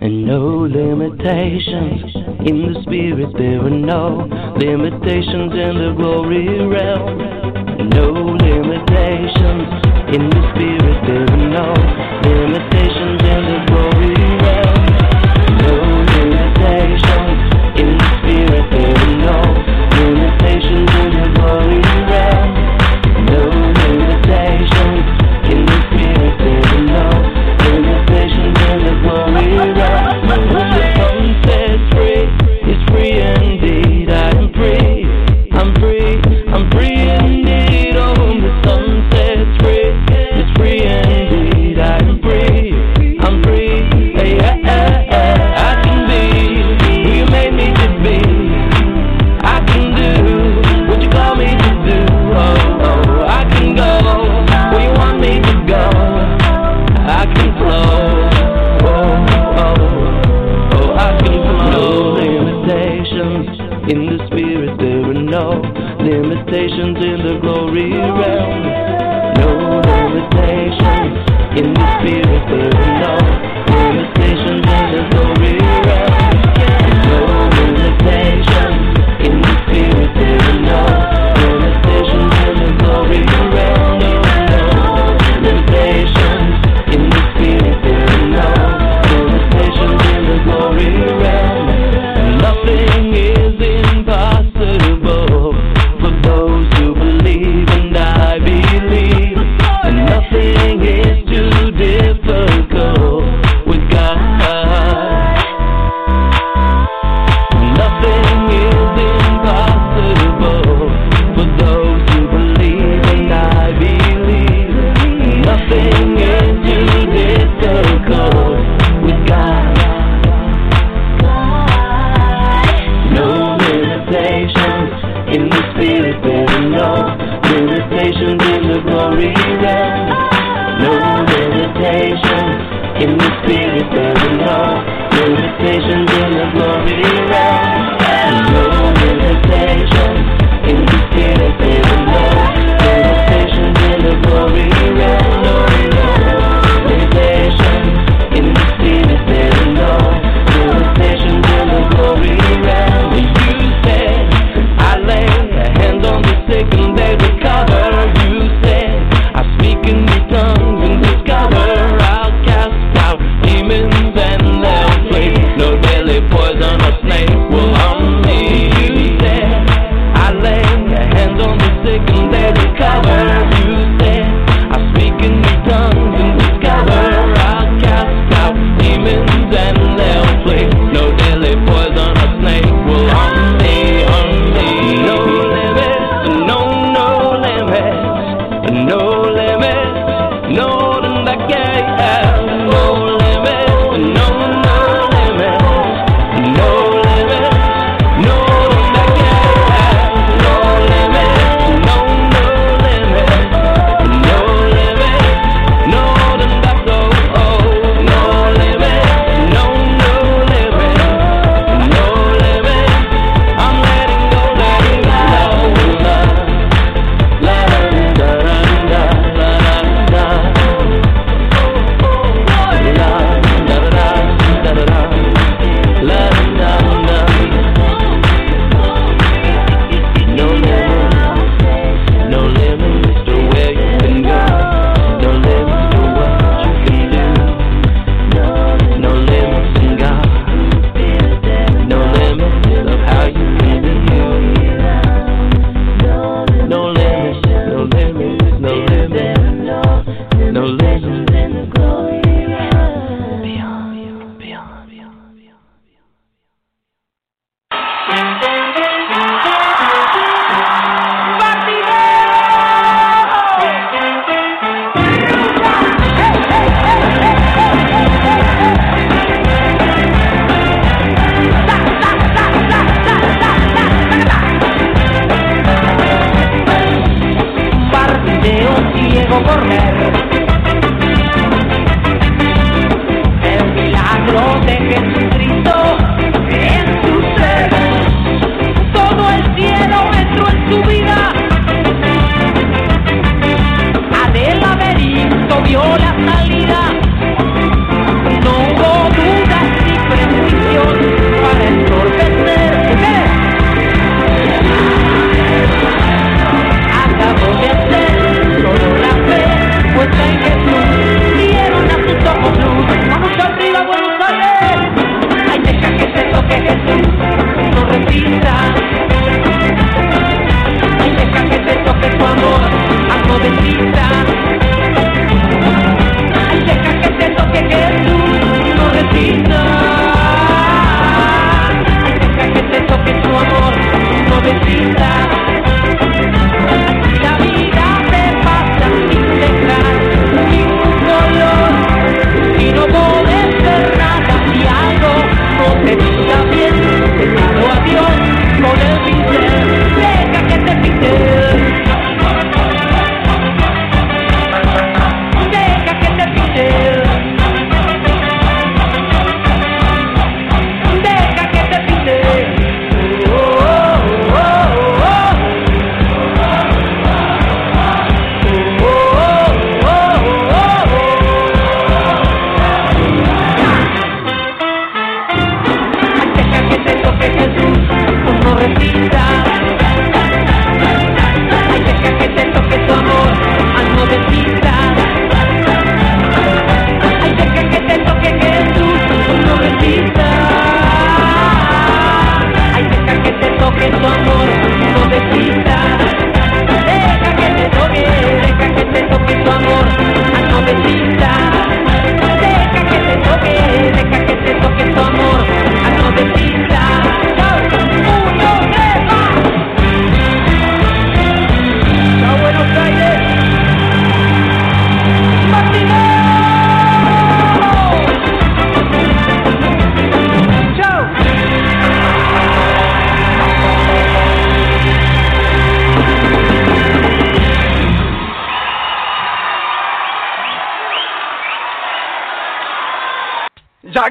And no limitations in the spirit, there are no limitations in the glory realm. No limitations in the spirit, there are no limitations in the glory realm. No limitations in the spirit, there are no limitations.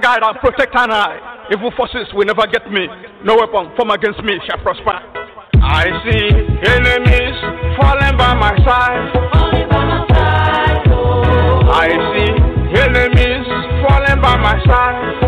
Thy guide and protect and I. Evil forces will never get me. No weapon formed against me shall prosper. I see enemies falling by my side. I see enemies falling by my side.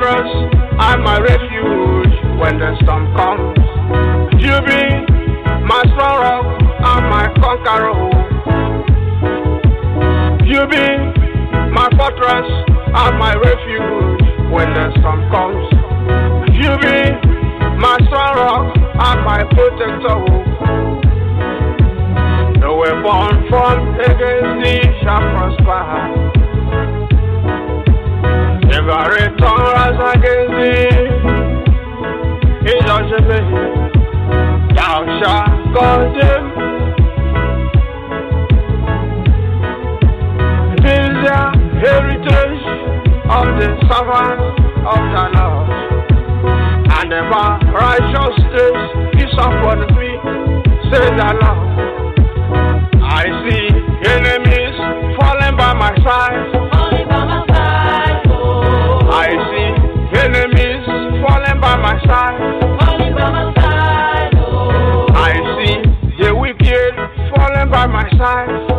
Fortress and my refuge when the storm comes. You be my strong rock and my conqueror. You be my fortress and my refuge when the storm comes. You be my strong rock and my protector. No weapon formed against thee shall prosper. Every tongue rise against thee in judgment. Thou shalt condemn. This is the heritage of the servants of the Lord. And the righteousness is upon me, says the Lord. I see enemies falling by my side. Falling by my side. Oh. I see the wicked falling by my side.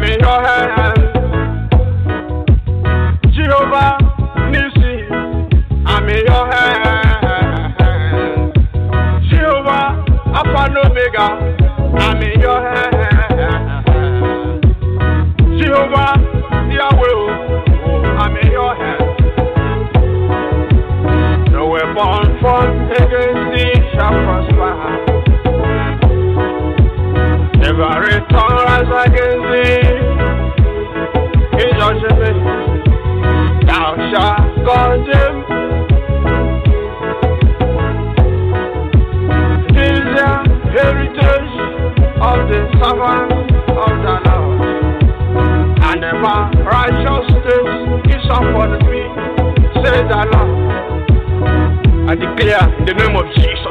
I'm in your hands. Jehovah, Nissi, I'm in your hands. Jehovah, Alpha and Omega, I'm in your hands. Jehovah, Yahweh, I'm in your hands. No weapon formed against thee shall prosper. Every tongue rise against thee in judgment. Thou shalt condemn. Is the heritage of the servants of the Lord. And the righteousness is upon me, says the Lord. I declare in the name of Jesus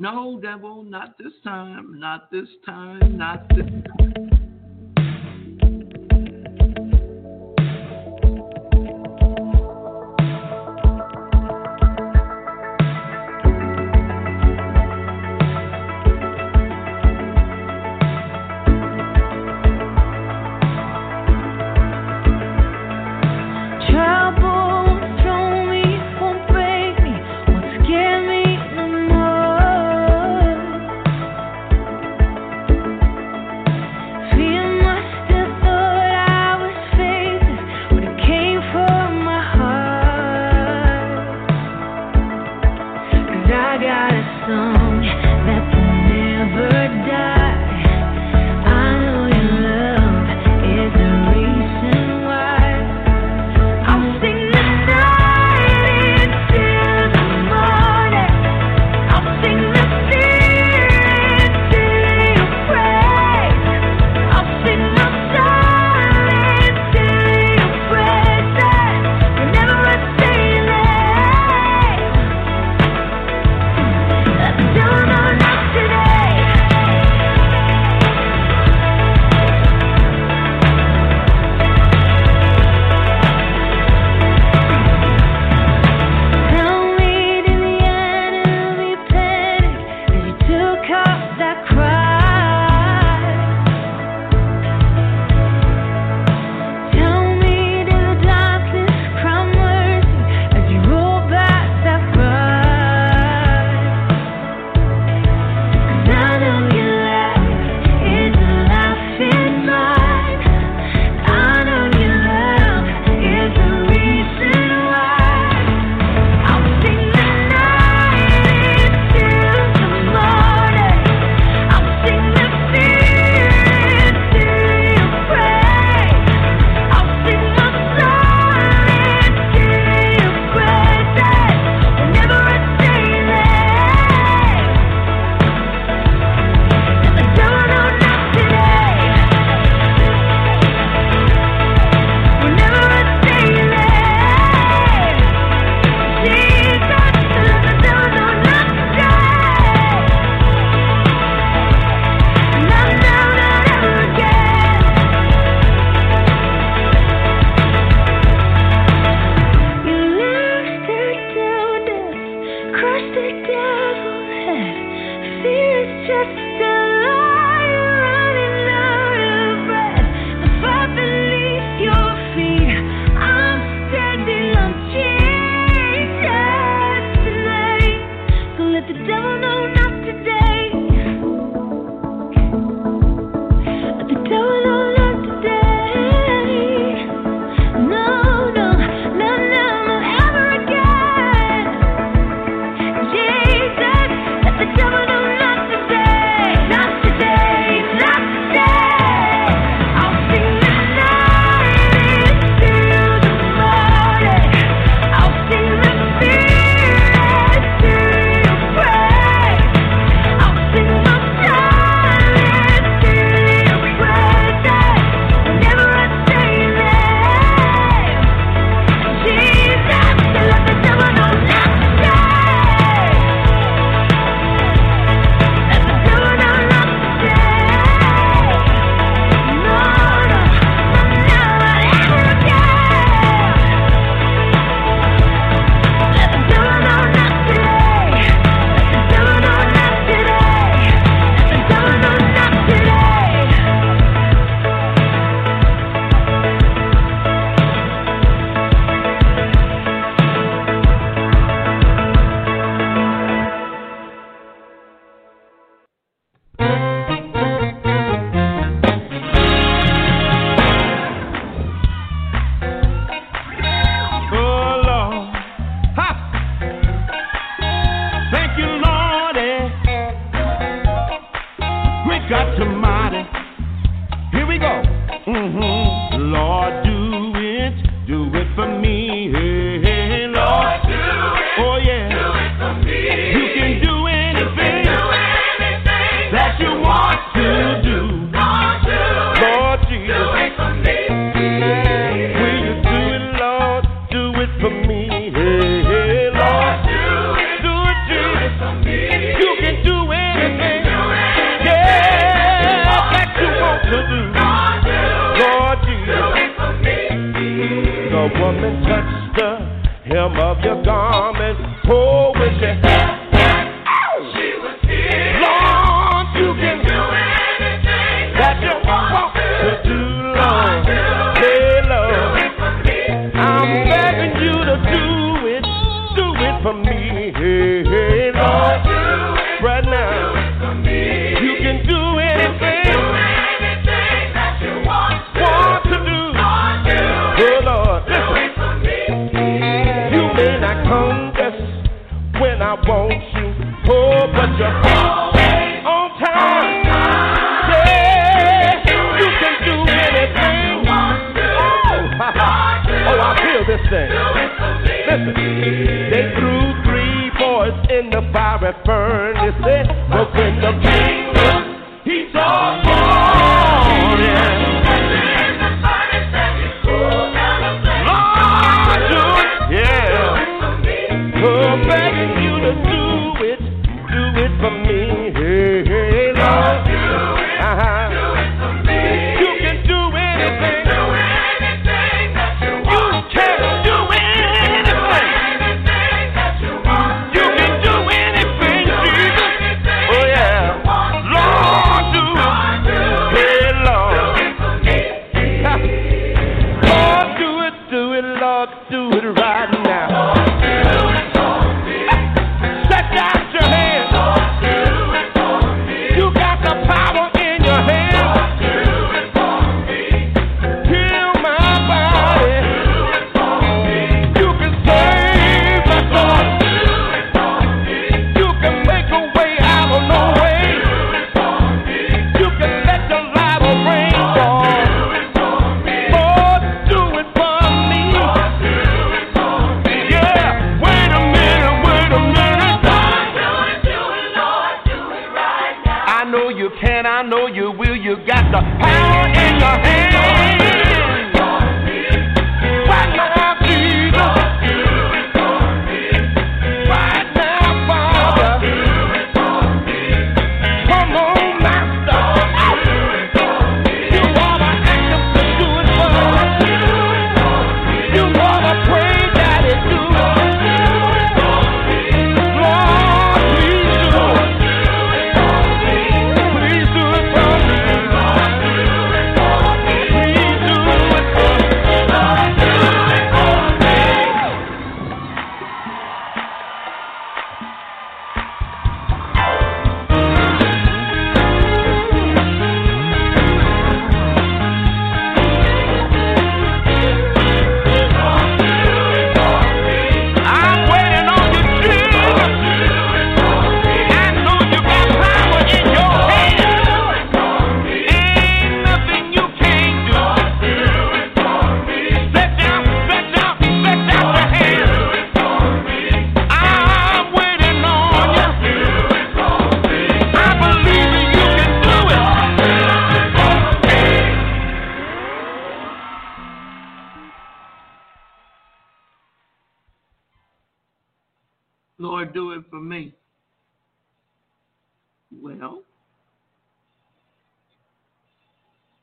No, devil, not this time, not this time, not this time.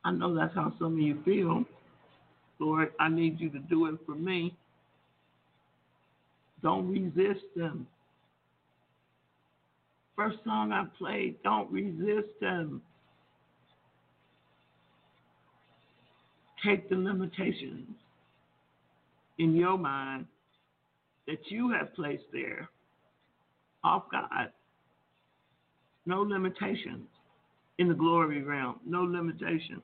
I know that's how some of you feel. Lord, I need you to do it for me. Don't resist them. First song I played, don't resist them. Take the limitations in your mind that you have placed there off God. No limitations in the glory realm, no limitations.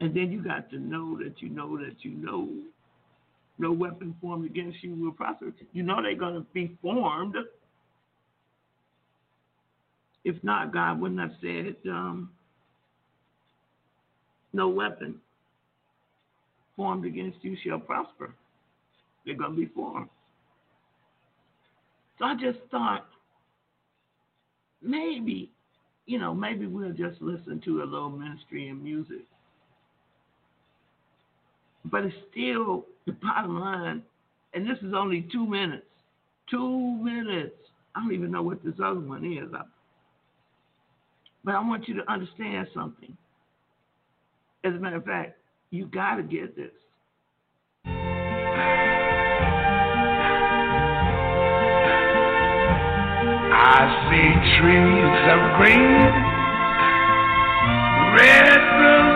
And then you got to know that you know that you know no weapon formed against you will prosper. You know they're going to be formed. If not, God wouldn't have said, um, no weapon formed against you shall prosper. They're going to be formed. So I just thought maybe, you know, maybe we'll just listen to a little ministry and music but it's still the bottom line, and this is only two minutes. Two minutes. I don't even know what this other one is. But I want you to understand something. As a matter of fact, you got to get this. I see trees of green, red blue.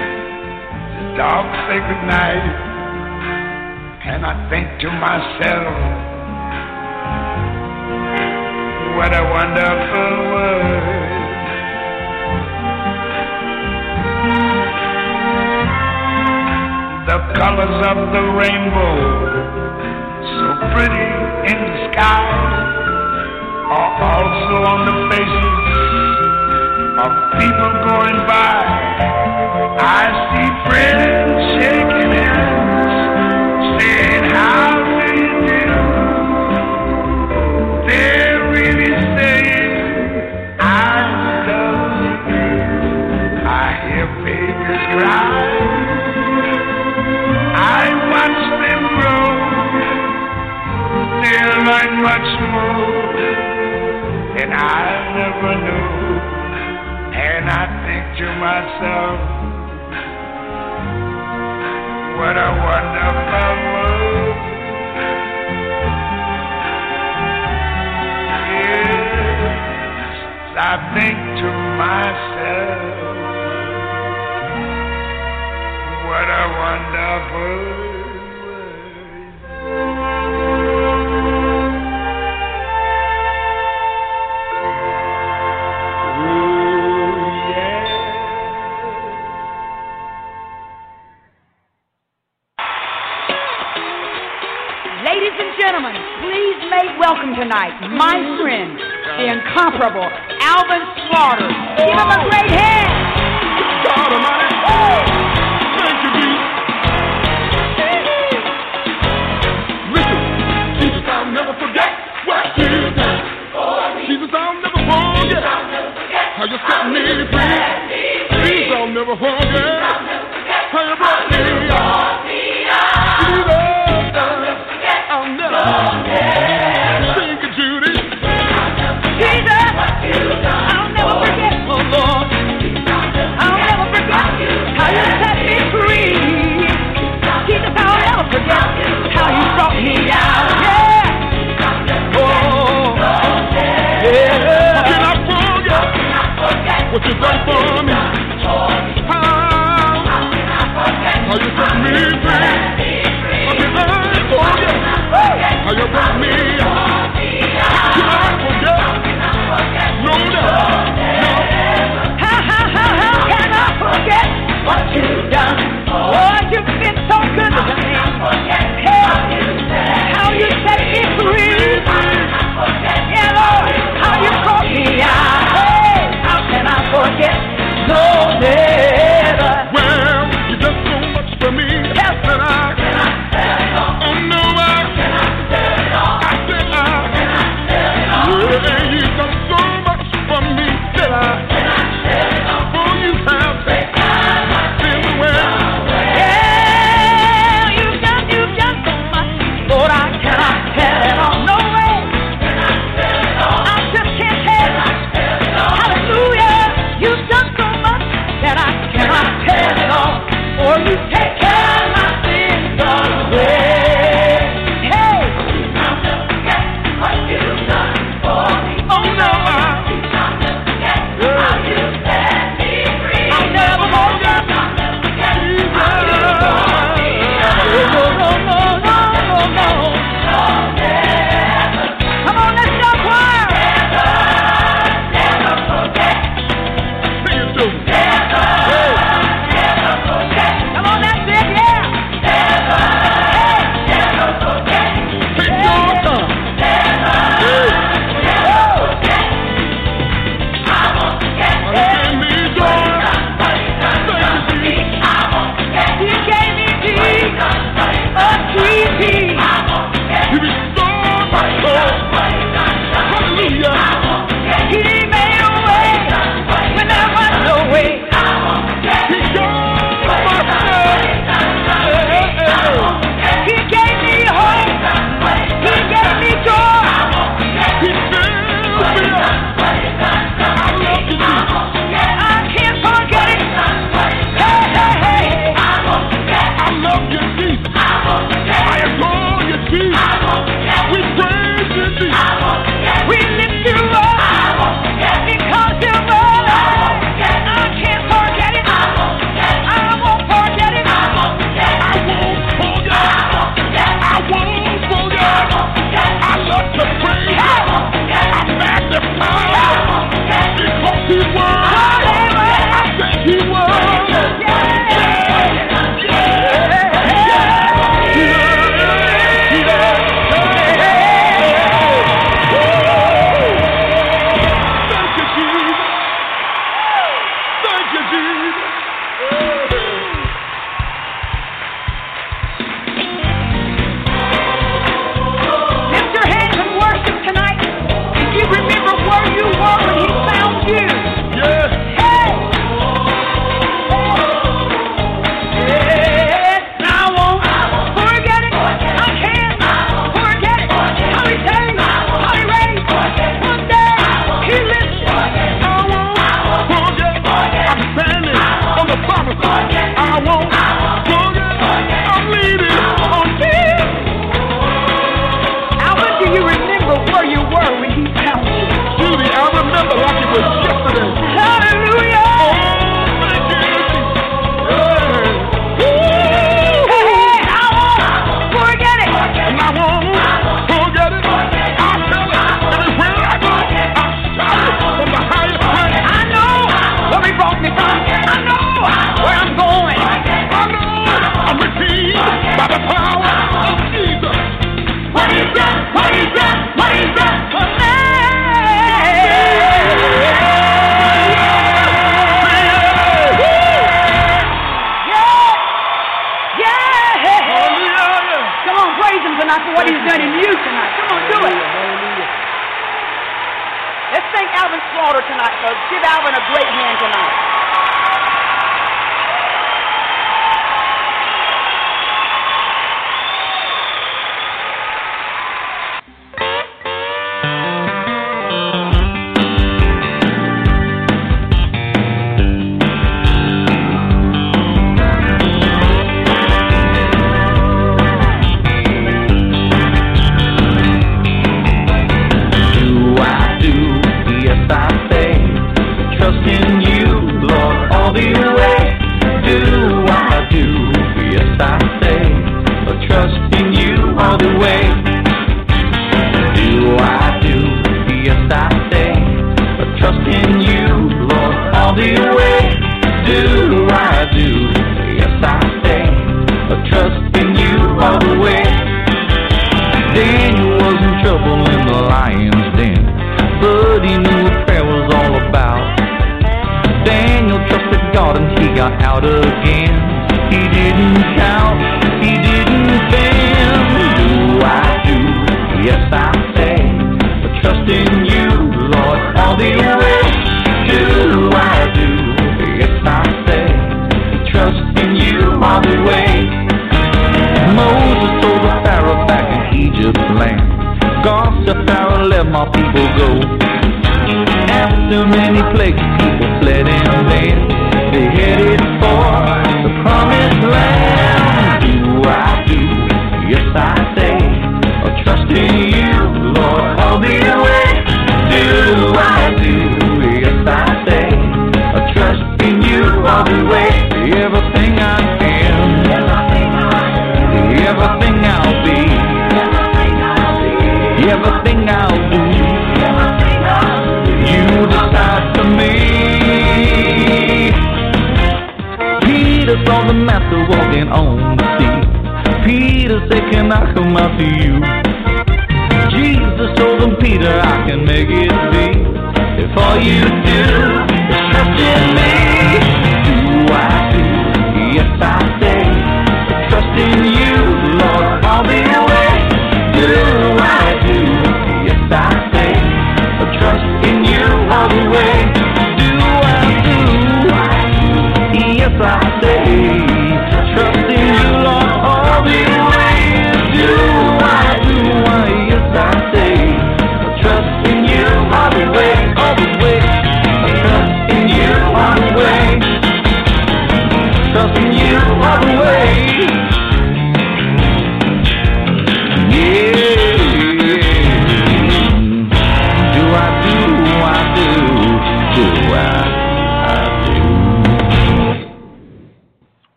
the say sacred night. And I think to myself, what a wonderful world. The colors of the rainbow, so pretty in the sky,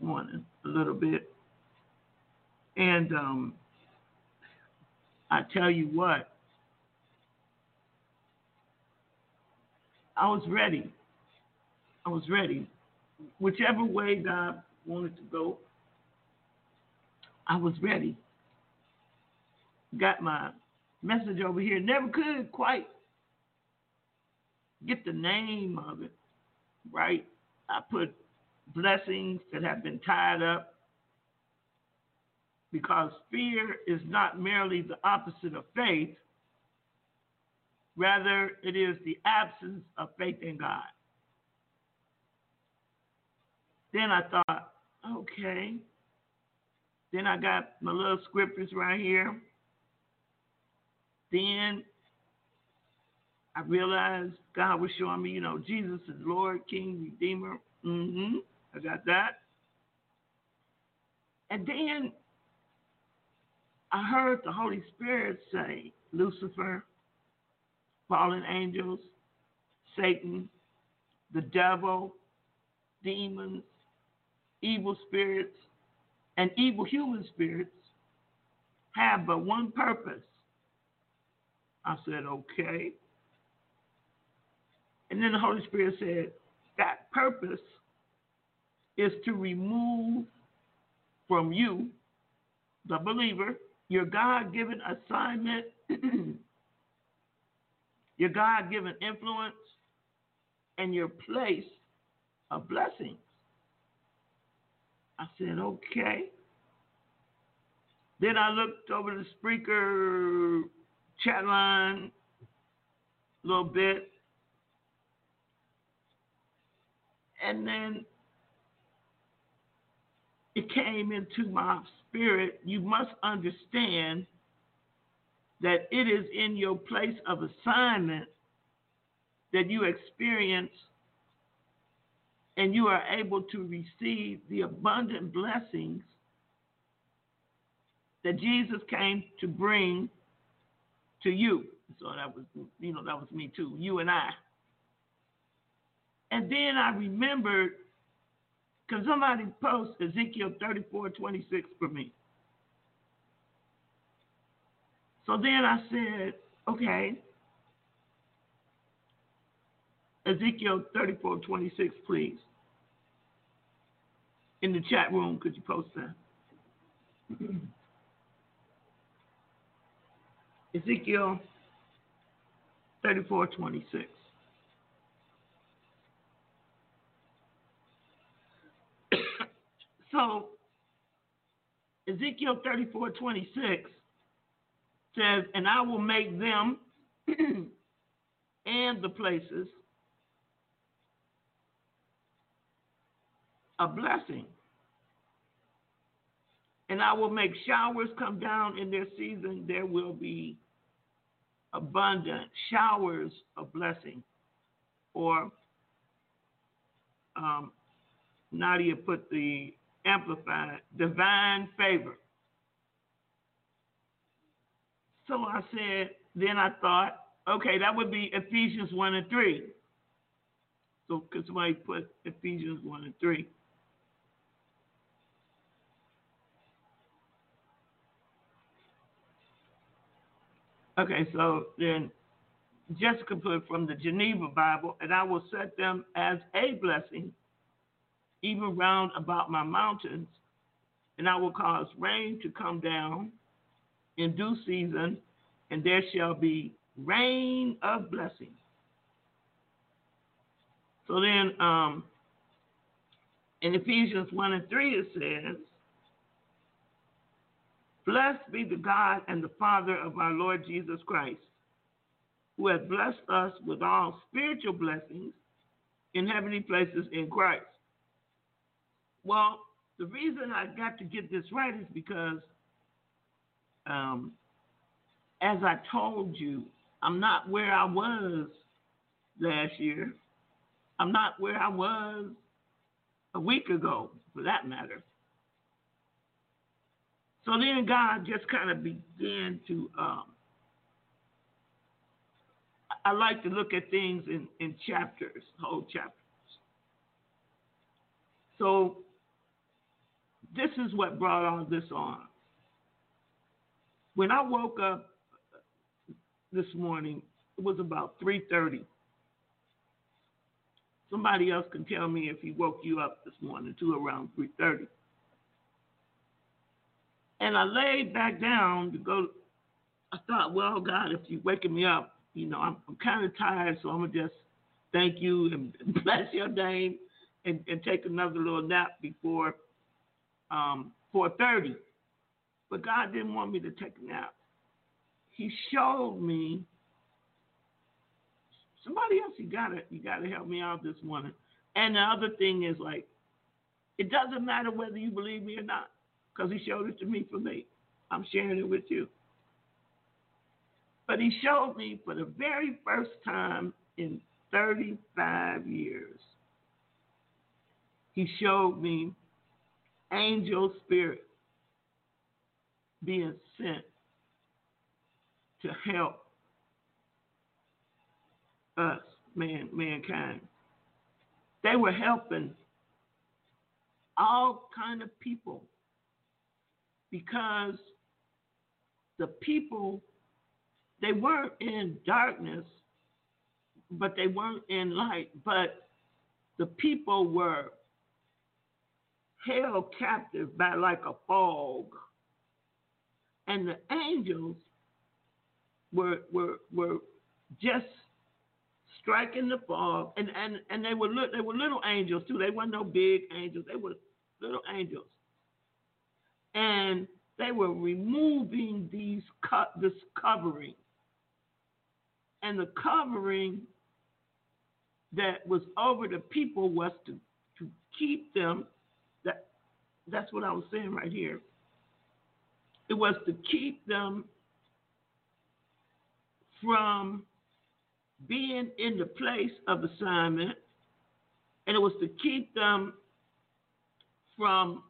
morning a little bit. And um, I tell you what, I was ready. I was ready. Whichever way God wanted to go, I was ready. Got my message over here. Never could quite get the name of it right. I put blessings that have been tied up. Because fear is not merely the opposite of faith, rather, it is the absence of faith in God. Then I thought, okay. Then I got my little scriptures right here. Then I realized God was showing me, you know, Jesus is Lord, King, Redeemer. Mm-hmm. I got that. And then I heard the Holy Spirit say, Lucifer, fallen angels, Satan, the devil, demons, evil spirits, and evil human spirits have but one purpose. I said, okay. And then the Holy Spirit said, that purpose is to remove from you, the believer, your God given assignment, your God given influence, and your place of blessings. I said, okay. Then I looked over the speaker chat line a little bit. And then it came into my spirit. You must understand that it is in your place of assignment that you experience and you are able to receive the abundant blessings that Jesus came to bring to you. So that was, you know, that was me too, you and I. And then I remembered, because somebody posted Ezekiel 34 26 for me. So then I said, okay, Ezekiel 34 26, please. In the chat room, could you post that? Ezekiel 34 26. So, Ezekiel 34 26 says, And I will make them and the places a blessing. And I will make showers come down in their season. There will be abundant showers of blessing. Or um, Nadia put the amplified divine favor. So I said, then I thought, okay, that would be Ephesians 1 and 3. So, because somebody put Ephesians 1 and 3. Okay, so then Jessica put from the Geneva Bible, and I will set them as a blessing, even round about my mountains, and I will cause rain to come down in due season, and there shall be rain of blessing. So then, um, in Ephesians 1 and 3, it says, Blessed be the God and the Father of our Lord Jesus Christ, who has blessed us with all spiritual blessings in heavenly places in Christ. Well, the reason I got to get this right is because, um, as I told you, I'm not where I was last year. I'm not where I was a week ago, for that matter. So then God just kind of began to. Um, I like to look at things in, in chapters, whole chapters. So this is what brought all this on. When I woke up this morning, it was about 3:30. Somebody else can tell me if he woke you up this morning too around 3:30. And I laid back down to go. I thought, well, God, if you're waking me up, you know, I'm, I'm kind of tired, so I'm to just thank you and bless your name and, and take another little nap before um, 4.30. But God didn't want me to take a nap. He showed me somebody else you gotta you gotta help me out this morning. And the other thing is like it doesn't matter whether you believe me or not because he showed it to me for me. I'm sharing it with you. But he showed me for the very first time in 35 years, he showed me angel spirit being sent to help us, man, mankind. They were helping all kind of people because the people they weren't in darkness but they weren't in light but the people were held captive by like a fog. And the angels were were were just striking the fog and, and, and they were they were little angels too. They weren't no big angels. They were little angels. And they were removing these co- this covering. And the covering that was over the people was to, to keep them that's what I was saying right here. It was to keep them from being in the place of assignment, and it was to keep them from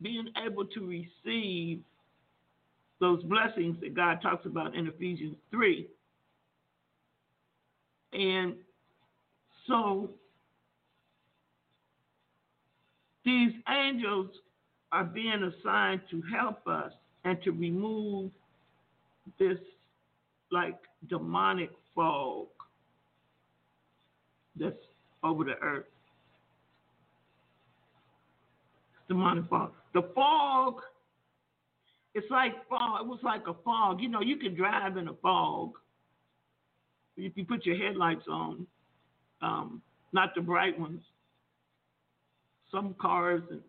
being able to receive those blessings that God talks about in Ephesians 3. And so these angels are being assigned to help us and to remove this like demonic fog that's over the earth. Demonic fog. The fog, it's like fog. It was like a fog. You know, you can drive in a fog if you put your headlights on, um, not the bright ones. Some cars and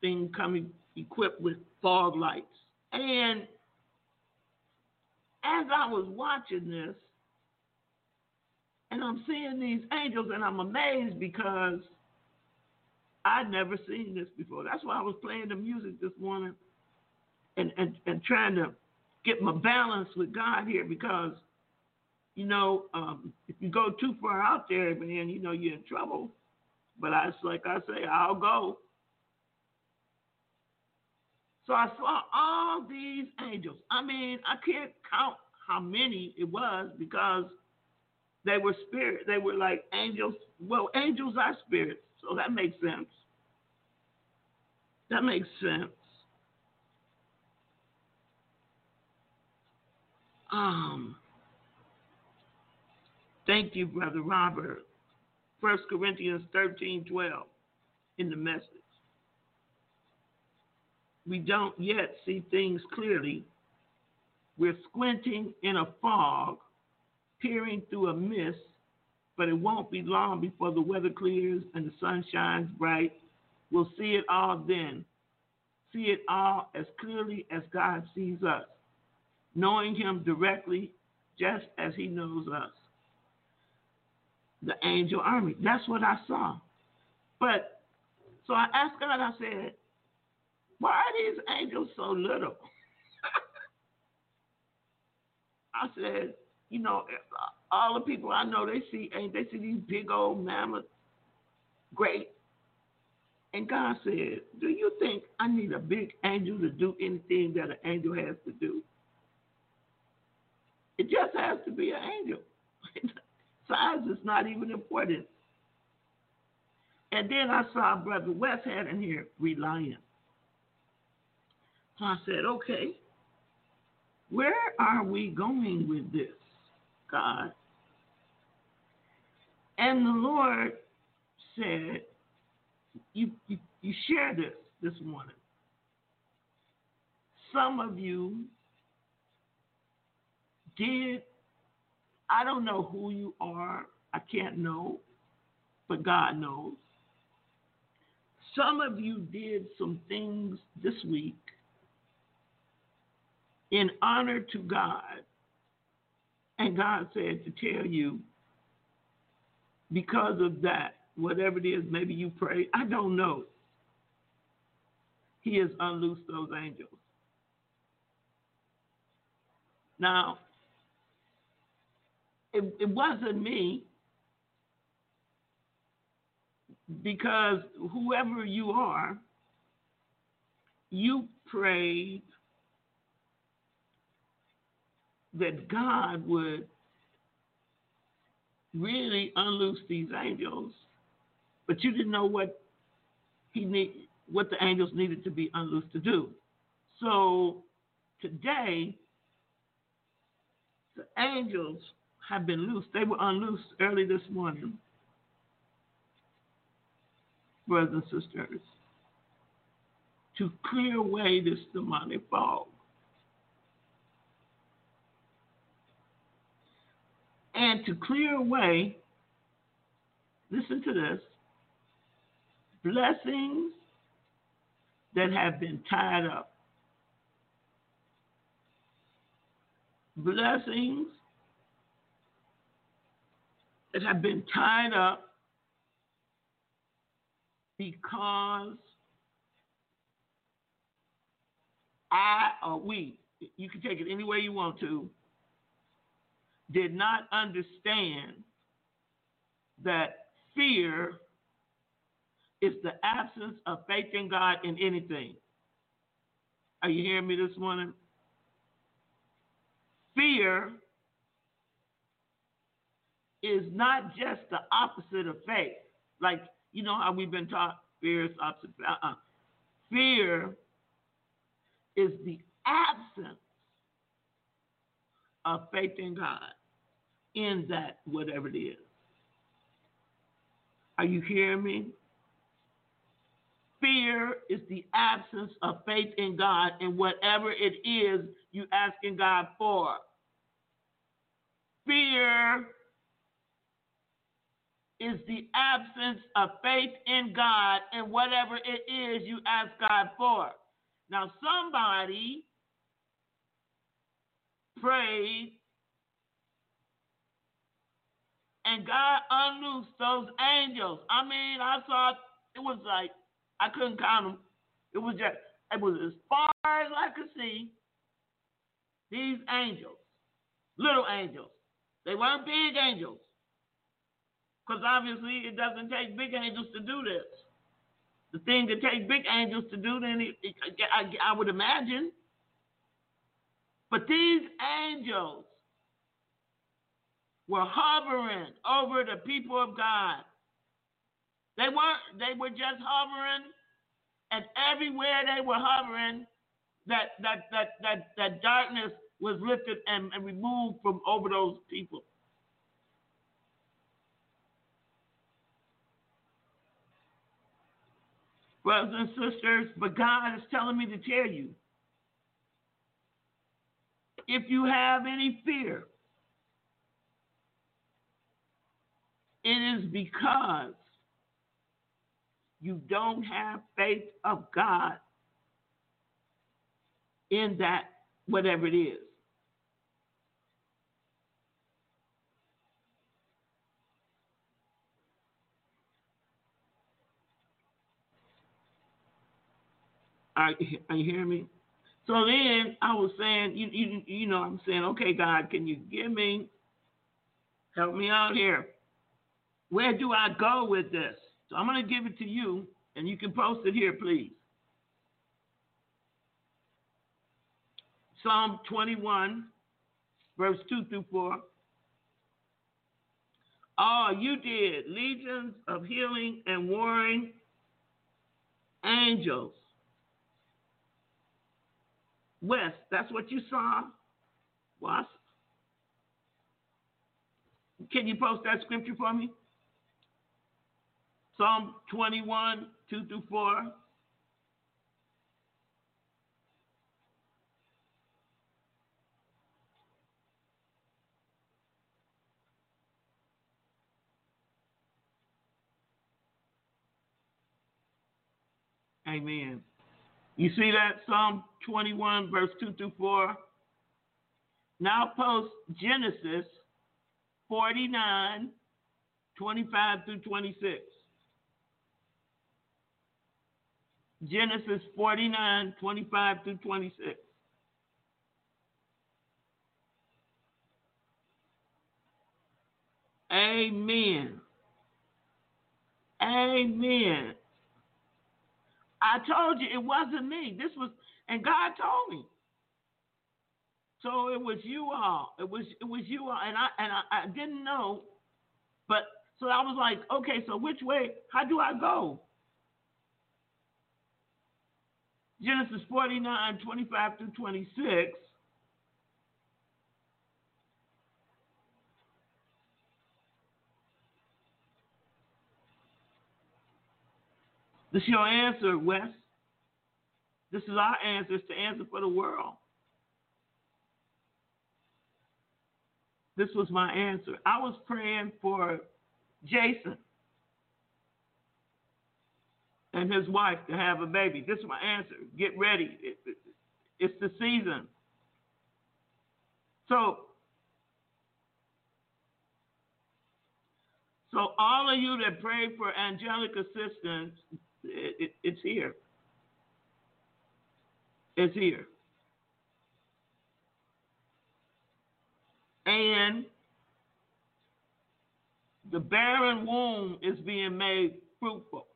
things come equipped with fog lights. And as I was watching this, and I'm seeing these angels, and I'm amazed because I'd never seen this before. That's why I was playing the music this morning and, and, and trying to get my balance with God here because, you know, um, if you go too far out there, man, you know, you're in trouble. But I, like I say, I'll go. So I saw all these angels. I mean, I can't count how many it was because they were spirit. They were like angels. Well, angels are spirits, so that makes sense. That makes sense. Um, thank you, Brother Robert. First Corinthians 13, 12 in the message. We don't yet see things clearly. We're squinting in a fog, peering through a mist, but it won't be long before the weather clears and the sun shines bright. We'll see it all then. See it all as clearly as God sees us, knowing Him directly just as He knows us. The angel army. That's what I saw. But so I asked God, I said, why are these angels so little? I said, you know, all the people I know, they see they see these big old mammoth, great. And God said, Do you think I need a big angel to do anything that an angel has to do? It just has to be an angel. Size is not even important. And then I saw Brother West had in here reliance. I said, okay, where are we going with this, God? And the Lord said, you, you, you share this this morning. Some of you did, I don't know who you are, I can't know, but God knows. Some of you did some things this week in honor to God. And God said to tell you, because of that, whatever it is, maybe you pray, I don't know. He has unloosed those angels. Now, it, it wasn't me because whoever you are, you prayed that God would really unloose these angels, but you didn't know what he need, what the angels needed to be unloosed to do. So today, the angels have been loosed. They were unloosed early this morning, brothers and sisters. to clear away this demonic fog. And to clear away, listen to this, blessings that have been tied up. Blessings that have been tied up because I or we, you can take it any way you want to, did not understand that fear is the absence of faith in God in anything. Are you hearing me this morning? Fear is not just the opposite of faith. Like, you know how we've been taught fear is opposite. Uh-uh. Fear is the absence of faith in God in that, whatever it is. Are you hearing me? Fear is the absence of faith in God in whatever it is you asking God for. Fear is the absence of faith in God in whatever it is you ask God for. Now, somebody prayed and God unloosed those angels. I mean, I saw it was like I couldn't count them. It was just it was as far as I could see. These angels, little angels, they weren't big angels, because obviously it doesn't take big angels to do this. The thing that takes big angels to do, then it, it, I, I would imagine. But these angels were hovering over the people of God. They weren't, they were just hovering, and everywhere they were hovering, that that that that, that darkness was lifted and, and removed from over those people. Brothers and sisters, but God is telling me to tell you if you have any fear, it is because you don't have faith of God in that, whatever it is. Are, are you hearing me? So then I was saying, you, you, you know, I'm saying, okay, God, can you give me, help me out here? Where do I go with this? So I'm going to give it to you, and you can post it here, please. Psalm 21, verse 2 through 4. Oh, you did legions of healing and warring angels. Wes, that's what you saw? Was? Can you post that scripture for me? Psalm 21, 2 through 4. Amen. You see that? Psalm 21, verse 2 through 4. Now post Genesis 49, 25 through 26. Genesis 49, 25 through 26. Amen. Amen. I told you it wasn't me. This was, and God told me. So it was you all. It was it was you all, and I and I, I didn't know, but so I was like, okay, so which way? How do I go? Genesis 49, 25 through 26. This is your answer, Wes. This is our answer, it's the answer for the world. This was my answer. I was praying for Jason and his wife to have a baby. This is my answer. Get ready. It- it- it's the season. So, so all of you that pray for angelic assistance, it, it, it's here. It's here. And the barren womb is being made fruitful.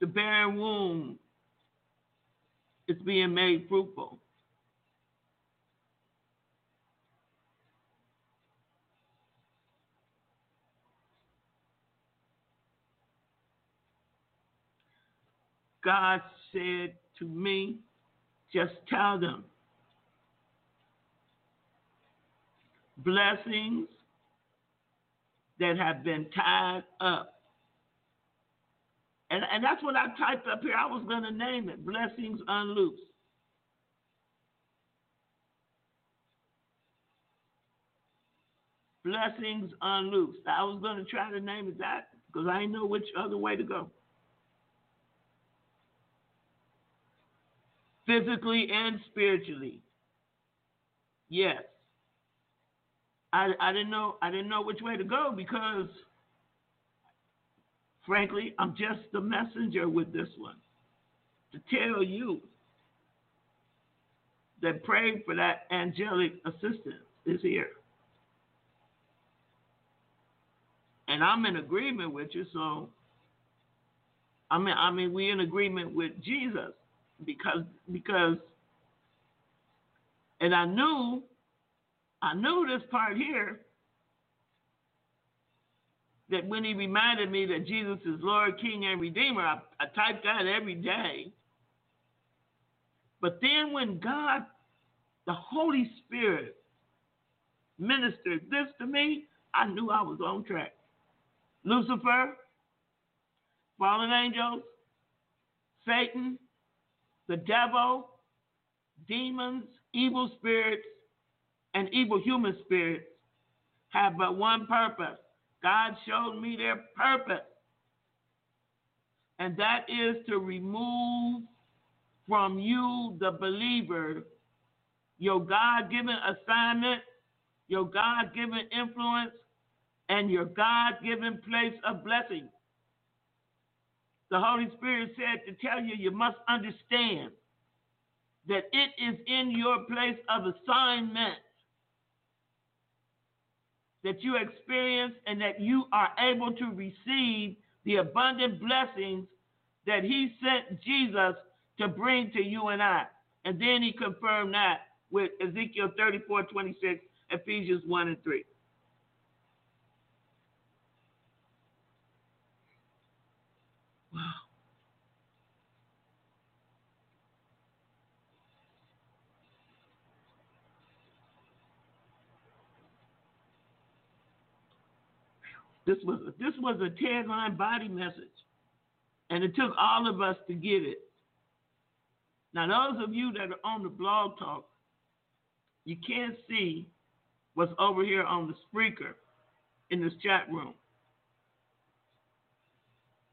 The barren womb is being made fruitful. God said to me, just tell them blessings that have been tied up. And, and that's what I typed up here. I was going to name it Blessings Unloosed. Blessings Unloosed. I was going to try to name it that because I didn't know which other way to go. Physically and spiritually. Yes. I, I didn't know I didn't know which way to go because frankly I'm just the messenger with this one to tell you that praying for that angelic assistance is here. And I'm in agreement with you, so I mean I mean we're in agreement with Jesus because because and I knew I knew this part here that when he reminded me that Jesus is Lord, King, and Redeemer, I, I typed that every day. But then when God, the Holy Spirit, ministered this to me, I knew I was on track. Lucifer, fallen angels, Satan, the devil, demons, evil spirits, and evil human spirits have but one purpose. God showed me their purpose. And that is to remove from you, the believer, your God given assignment, your God given influence, and your God given place of blessing. The Holy Spirit said to tell you, you must understand that it is in your place of assignment that you experience and that you are able to receive the abundant blessings that He sent Jesus to bring to you and I. And then He confirmed that with Ezekiel 34 26, Ephesians 1 and 3. Wow. This was this was a tagline body message, and it took all of us to get it. Now, those of you that are on the blog talk, you can't see what's over here on the Spreaker in this chat room.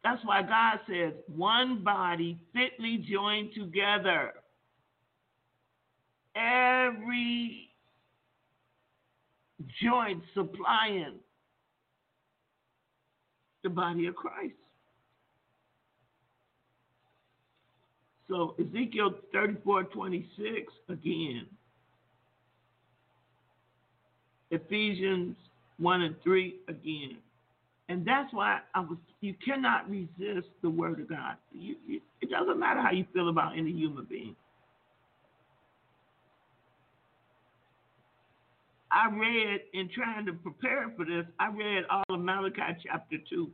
That's why God says, one body fitly joined together. Every joint supplying the body of Christ. So Ezekiel 34 26 again. Ephesians 1 and 3 again. And that's why I was you cannot resist the word of God. You, you, it doesn't matter how you feel about any human being. I read in trying to prepare for this, I read all of Malachi chapter two.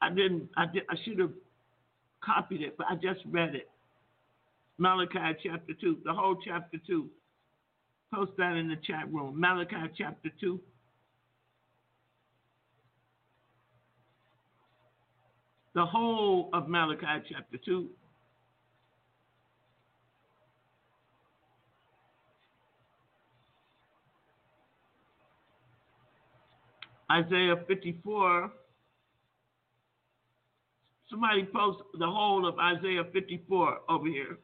I didn't I did I should have copied it, but I just read it. Malachi chapter two, the whole chapter two. Post that in the chat room. Malachi chapter two. the whole of Malachi chapter 2. Isaiah 54. Somebody post the whole of Isaiah 54 over here.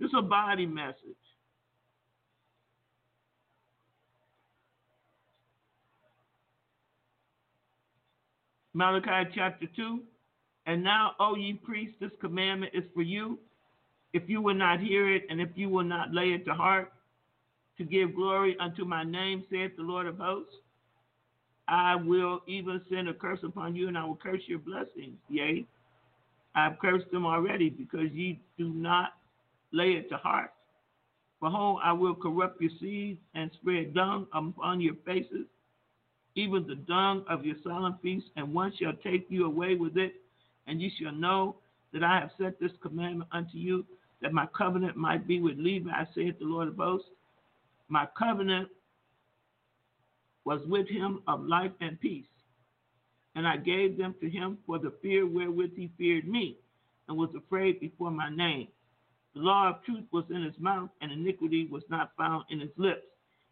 This is a body message. Malachi chapter 2. And now, O ye priests, this commandment is for you. If you will not hear it, and if you will not lay it to heart, to give glory unto my name, saith the Lord of hosts, I will even send a curse upon you, and I will curse your blessings. Yea, I've cursed them already, because ye do not lay it to heart. Behold, I will corrupt your seed and spread dung upon your faces, even the dung of your solemn feasts, and one shall take you away with it, and ye shall know that I have set this commandment unto you, that my covenant might be with Levi, saith the Lord of hosts. My covenant was with him of life and peace, and I gave them to him for the fear wherewith he feared me, and was afraid before my name. The law of truth was in his mouth, and iniquity was not found in his lips.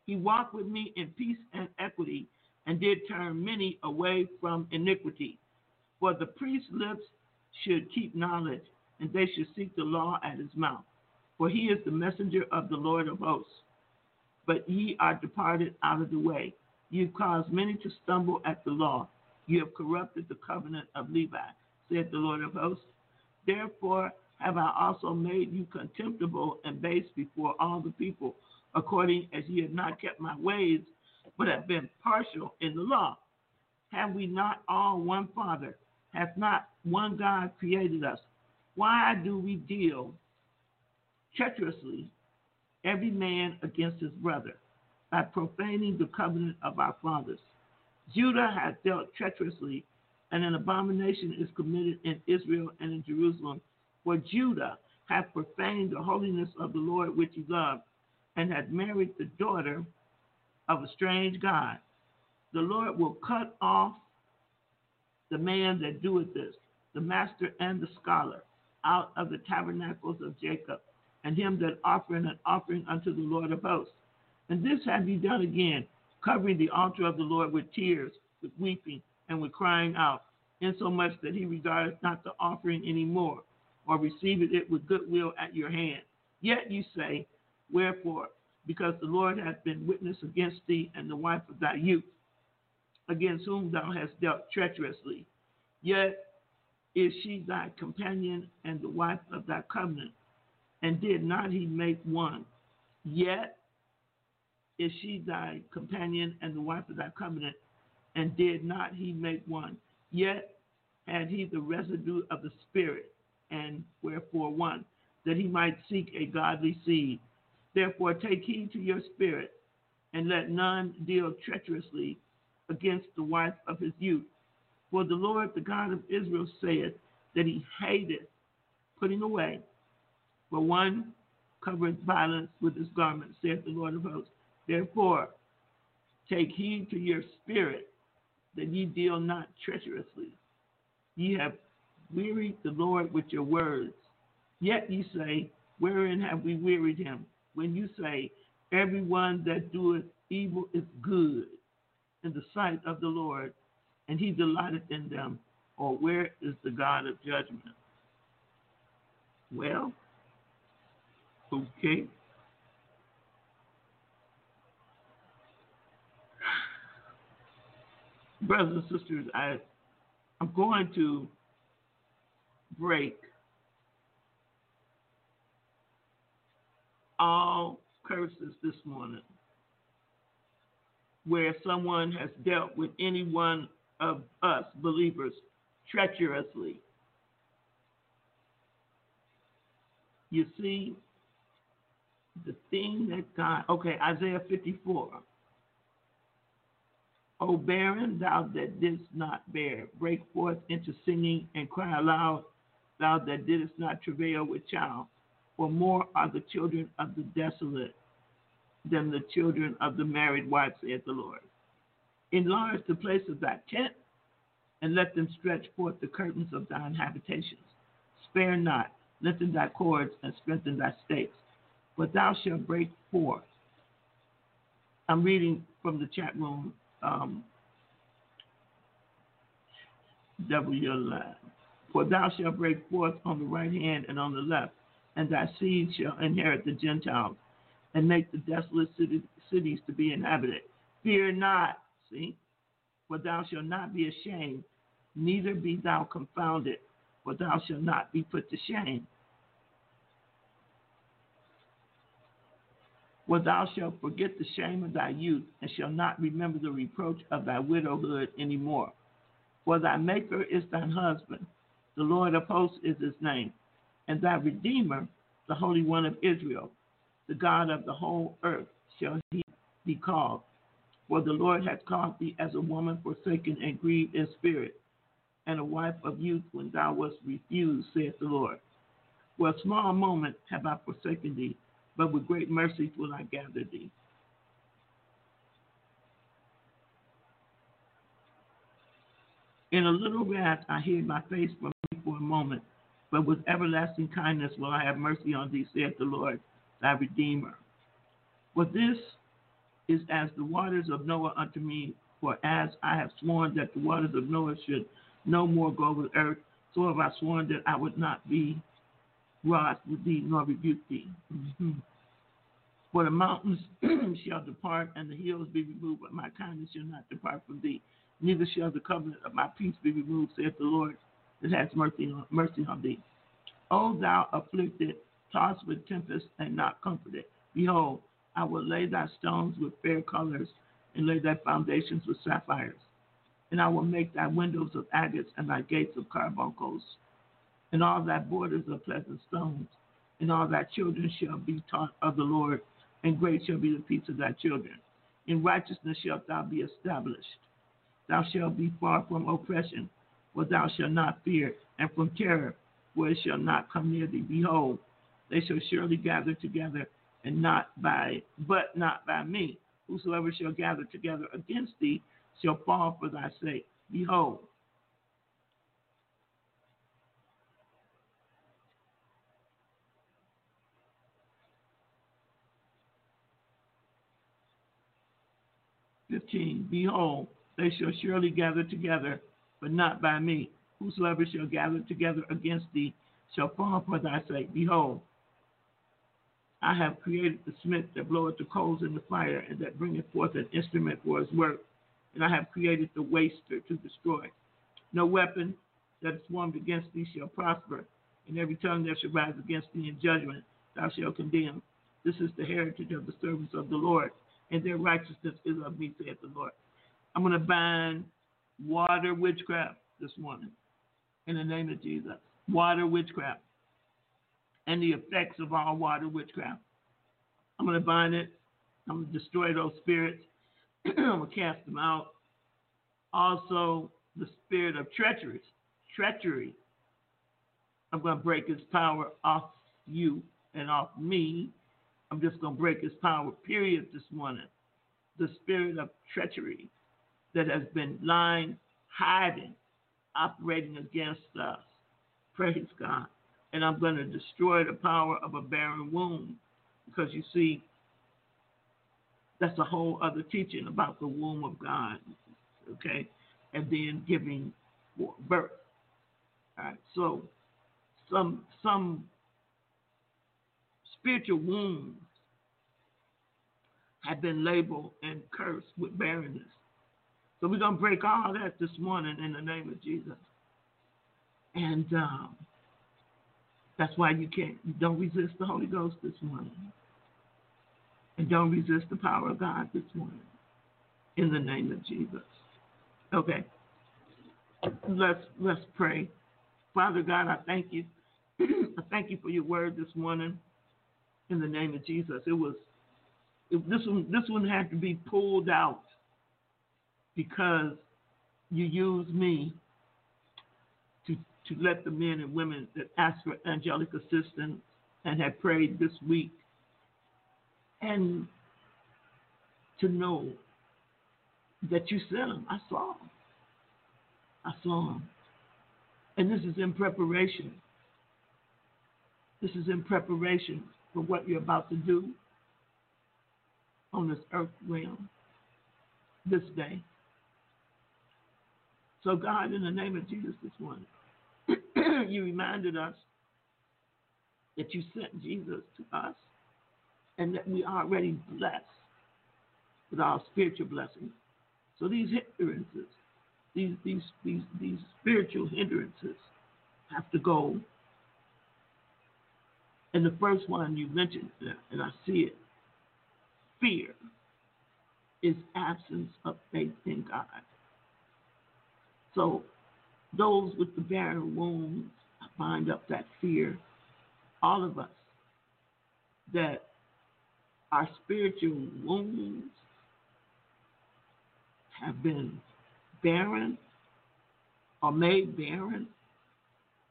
He walked with me in peace and equity, and did turn many away from iniquity. For the priest's lips should keep knowledge, and they should seek the law at his mouth. For he is the messenger of the Lord of hosts. But ye are departed out of the way. You have caused many to stumble at the law. You have corrupted the covenant of Levi, said the Lord of hosts. Therefore have I also made you contemptible and base before all the people, according as ye have not kept my ways, but have been partial in the law. Have we not all one Father? Hath not one God created us? Why do we deal treacherously, every man against his brother, by profaning the covenant of our fathers? Judah hath dealt treacherously, and an abomination is committed in Israel and in Jerusalem. For Judah hath profaned the holiness of the Lord which he loved, and hath married the daughter of a strange God. The Lord will cut off the man that doeth this, the master and the scholar, out of the tabernacles of Jacob, and him that offereth an offering unto the Lord of hosts. And this have ye done again, covering the altar of the Lord with tears, with weeping, and with crying out, insomuch that he regardeth not the offering any more, or receiveth it with goodwill at your hand. Yet you say, Wherefore? Because the Lord hath been witness against thee and the wife of thy youth, against whom thou hast dealt treacherously. Yet is she thy companion and the wife of thy covenant, and did not he make one? Yet is she thy companion and the wife of thy covenant, and did not he make one? Yet had he the residue of the Spirit, and wherefore one, that he might seek a godly seed. Therefore take heed to your spirit, and let none deal treacherously against the wife of his youth. For the Lord, the God of Israel, saith that he hateth putting away, for one covereth violence with his garment, saith the Lord of hosts. Therefore, take heed to your spirit, that ye deal not treacherously. Ye have wearied the Lord with your words. Yet ye say, Wherein have we wearied him? When you say, Everyone that doeth evil is good in the sight of the Lord, and he delighteth in them. Or where is the God of judgment? Well, okay. Brothers and sisters, I, I'm going to break all curses this morning where someone has dealt with any one of us believers treacherously. You see, the thing that God, okay, Isaiah 54. O barren, thou that didst not bear, break forth into singing and cry aloud, thou that didst not travail with child. For more are the children of the desolate than the children of the married wife, saith the Lord. Enlarge the place of thy tent, and let them stretch forth the curtains of thine habitations. Spare not, lengthen thy cords, and strengthen thy stakes. but thou shalt break forth. I'm reading from the chat room. Um, your line. For thou shalt break forth on the right hand and on the left, and thy seed shall inherit the Gentiles, and make the desolate city, cities to be inhabited. Fear not, see, for thou shalt not be ashamed, neither be thou confounded, for thou shalt not be put to shame. For thou shalt forget the shame of thy youth, and shalt not remember the reproach of thy widowhood any more. For thy Maker is thine husband, the Lord of hosts is his name, and thy Redeemer, the Holy One of Israel, the God of the whole earth, shall he be called. For the Lord hath called thee as a woman forsaken and grieved in spirit, and a wife of youth when thou wast refused, saith the Lord. For a small moment have I forsaken thee, but with great mercies will I gather thee. In a little wrath I hid my face from thee for a moment, but with everlasting kindness will I have mercy on thee, saith the Lord, thy Redeemer. For this is as the waters of Noah unto me, for as I have sworn that the waters of Noah should no more go with earth, so have I sworn that I would not be with thee nor rebuke thee. Mhm. For the mountains shall depart and the hills be removed, but my kindness shall not depart from thee. Neither shall the covenant of my peace be removed, saith the Lord, that has mercy on, mercy on thee. O thou afflicted, tossed with tempest, and not comforted. Behold, I will lay thy stones with fair colors, and lay thy foundations with sapphires. And I will make thy windows of agates, and thy gates of carbuncles, and all thy borders of pleasant stones. And all thy children shall be taught of the Lord, and great shall be the peace of thy children. In righteousness shalt thou be established. Thou shalt be far from oppression, for thou shalt not fear, and from terror, for it shall not come near thee. Behold, they shall surely gather together, and not by, but not by me. Whosoever shall gather together against thee shall fall for thy sake. Behold, fifteen. Behold, they shall surely gather together, but not by me. Whosoever shall gather together against thee shall fall for thy sake. Behold, I have created the smith that bloweth the coals in the fire, and that bringeth forth an instrument for his work. And I have created the waster to destroy. No weapon that is formed against thee shall prosper, and every tongue that shall rise against thee in judgment thou shalt condemn. This is the heritage of the servants of the Lord, and their righteousness is of me, saith the Lord. I'm going to bind water witchcraft this morning in the name of Jesus. Water witchcraft and the effects of all water witchcraft. I'm going to bind it. I'm going to destroy those spirits. I'm going to cast them out. Also, the spirit of treachery. Treachery. I'm going to break its power off you and off me. I'm just going to break his power, period, this morning. The spirit of treachery that has been lying, hiding, operating against us. Praise God. And I'm going to destroy the power of a barren womb because you see, that's a whole other teaching about the womb of God, okay, and then giving birth. All right, so some some spiritual wounds have been labeled and cursed with barrenness. So we're gonna break all that this morning in the name of Jesus. And um, that's why you can't you don't resist the Holy Ghost this morning. And don't resist the power of God this morning. In the name of Jesus. Okay. Let's let's pray. Father God, I thank you. I thank you for your word this morning. In the name of Jesus. It was it, this one this one had to be pulled out because you used me to to let the men and women that asked for angelic assistance and had prayed this week and to know that you sent them. I saw them. I saw them. And this is in preparation. This is in preparation for what you're about to do on this earth realm this day. So, God, in the name of Jesus this morning, you reminded us that you sent Jesus to us and that we are already blessed with our spiritual blessings. So these hindrances, these these these these spiritual hindrances have to go. And the first one you mentioned, and I see it, fear is absence of faith in God. So those with the barren wounds bind up that fear. All of us that our spiritual wounds have been barren or made barren.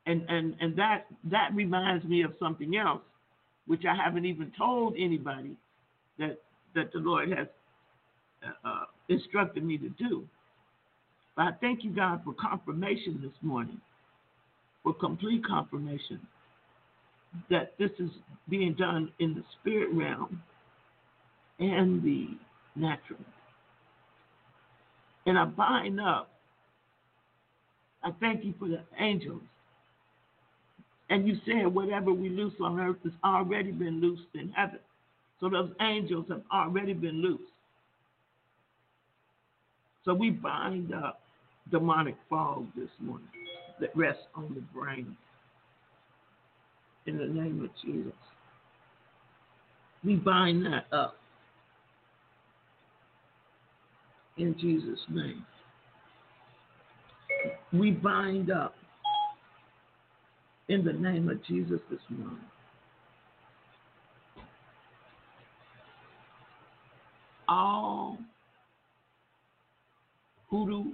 And, and, and that, that reminds me of something else, which I haven't even told anybody that, that the Lord has uh, instructed me to do. But I thank you, God, for confirmation this morning, for complete confirmation that this is being done in the spirit realm and the natural. And I bind up. I thank you for the angels. And you said whatever we loose on earth has already been loosed in heaven. So those angels have already been loosed. So we bind up demonic fog this morning that rests on the brain. In the name of Jesus. We bind that up. In Jesus' name. We bind up in the name of Jesus this morning. All hoodoo,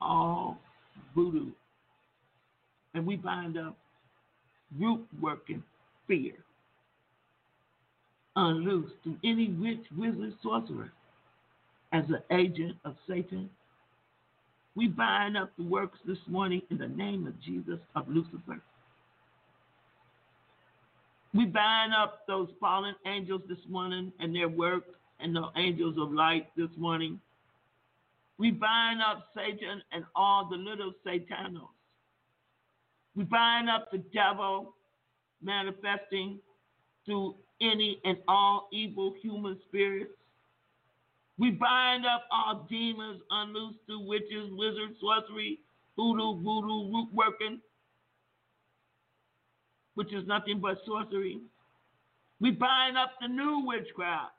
all voodoo, and we bind up root working fear unloosed through any witch, wizard, sorcerer as an agent of Satan. We bind up the works this morning in the name of Jesus of Lucifer. We bind up those fallen angels this morning and their work and the angels of light this morning. We bind up Satan and all the little satanos. We bind up the devil manifesting through any and all evil human spirits. We bind up all demons unloosed through witches, wizards, sorcery, voodoo, voodoo, root working, which is nothing but sorcery. We bind up the new witchcraft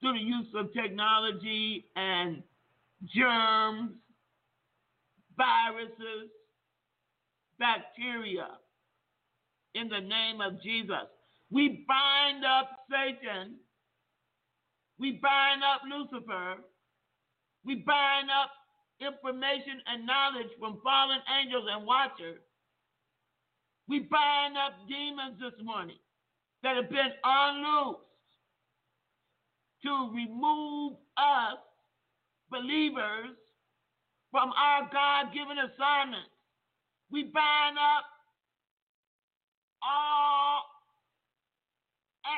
through the use of technology and germs, viruses, bacteria. In the name of Jesus, we bind up Satan. We bind up Lucifer. We bind up information and knowledge from fallen angels and watchers. We bind up demons this morning that have been unloosed to remove us, believers, from our God given assignments. We bind up all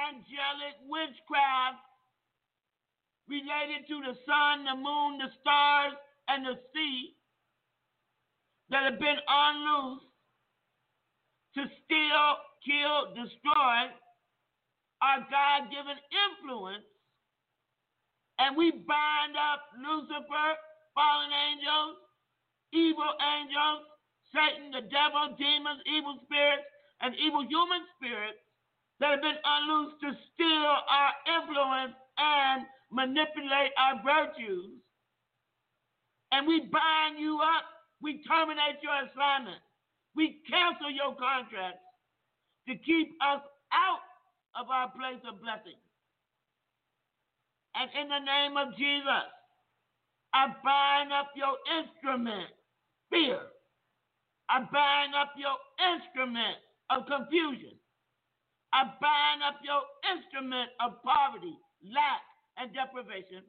angelic witchcraft related to the sun, the moon, the stars, and the sea that have been unloosed to steal, kill, destroy our God given influence. And we bind up Lucifer, fallen angels, evil angels, Satan, the devil, demons, evil spirits, and evil human spirits that have been unloosed to steal our influence and manipulate our virtues. And we bind you up. We terminate your assignment. We cancel your contracts to keep us out of our place of blessing. And in the name of Jesus, I bind up your instrument, fear. I bind up your instrument of confusion. I bind up your instrument of poverty, lack, and deprivation.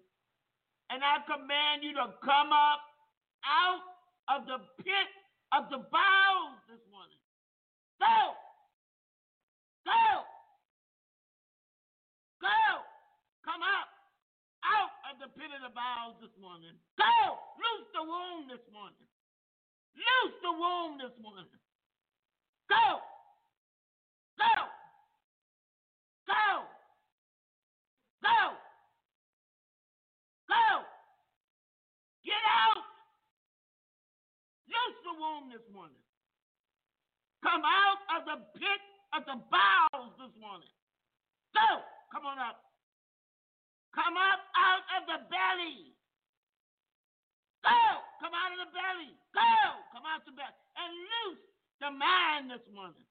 And I command you to come up out of the pit of the bowels this morning. Go! Go! Go! Come up out of the pit of the bowels this morning. Go! Loose the womb this morning. Loose the womb this morning. Go! Go! Go! Go! Go! Get out! Loose the womb this morning. Come out of the pit of the bowels this morning. Go! Come on up. Come up out of the belly. Go! Come out of the belly. Go! Come out the belly. And loose the mind this morning.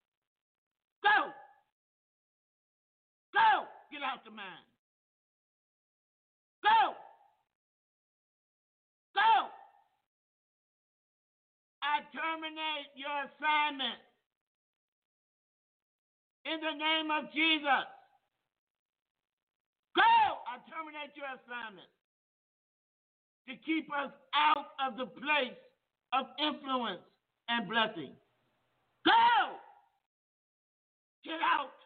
Go! Go! Get out the mind. Go! Go! I terminate your assignment in the name of Jesus. Go! I terminate your assignment to keep us out of the place of influence and blessing. Go! Get out!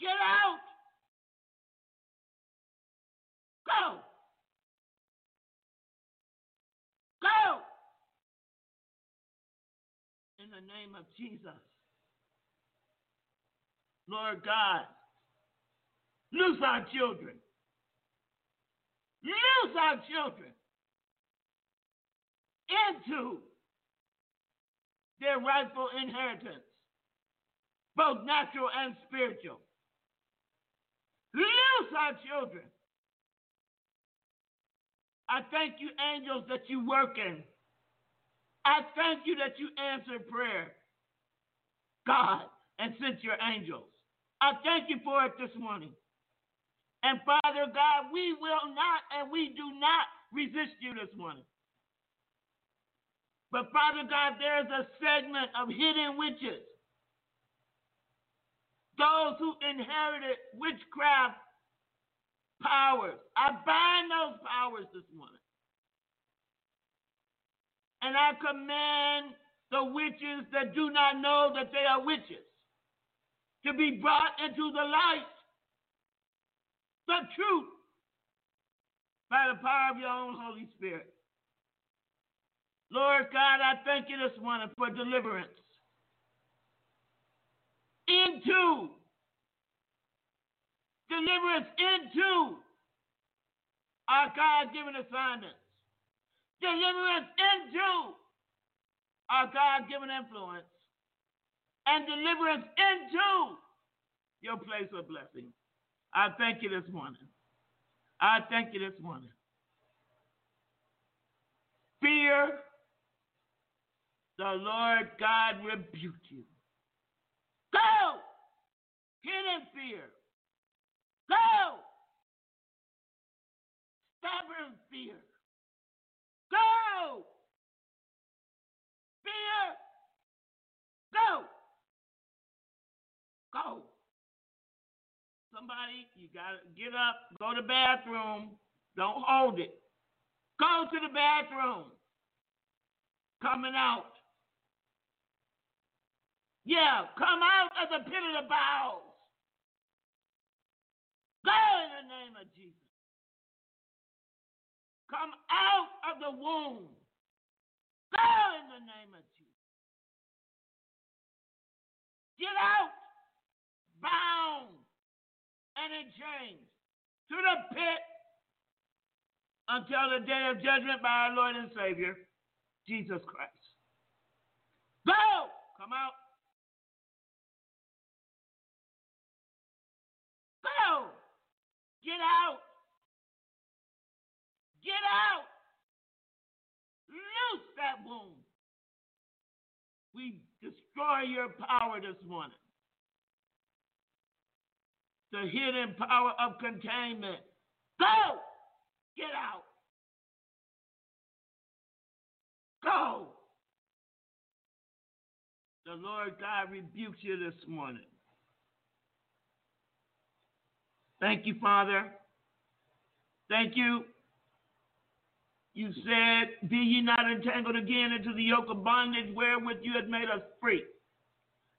Get out! Go! Go! In the name of Jesus. Lord God, loose our children. Loose our children into their rightful inheritance, both natural and spiritual. Loose our children. I thank you, angels, that you working. I thank you that you answer prayer, God, and sent your angels. I thank you for it this morning. And Father God, we will not and we do not resist you this morning. But Father God, there's a segment of hidden witches. Those who inherited witchcraft powers. I bind those powers this morning. And I command the witches that do not know that they are witches to be brought into the light, the truth, by the power of your own Holy Spirit. Lord God, I thank you this morning for deliverance into deliverance into our God given assignments, deliverance into our God given influence, and deliverance into your place of blessing. I thank you this morning. I thank you this morning. Fear, the Lord God rebuke you. Go! Hidden fear. Go! Stubborn fear. Go! Fear. Go! Go. Somebody, you gotta get up, go to the bathroom. Don't hold it. Go to the bathroom. Coming out. Yeah, come out of the pit of the bowels. Go in the name of Jesus. Come out of the womb. Go in the name of Jesus. Get out, bound and in chains, to the pit until the day of judgment by our Lord and Savior, Jesus Christ. Go! Come out. Go! Get out! Get out! Loose that womb. We destroy your power this morning. The hidden power of containment. Go! Get out! Go! The Lord God rebukes you this morning. Thank you, Father. Thank you. You said, Be ye not entangled again into the yoke of bondage wherewith you had made us free.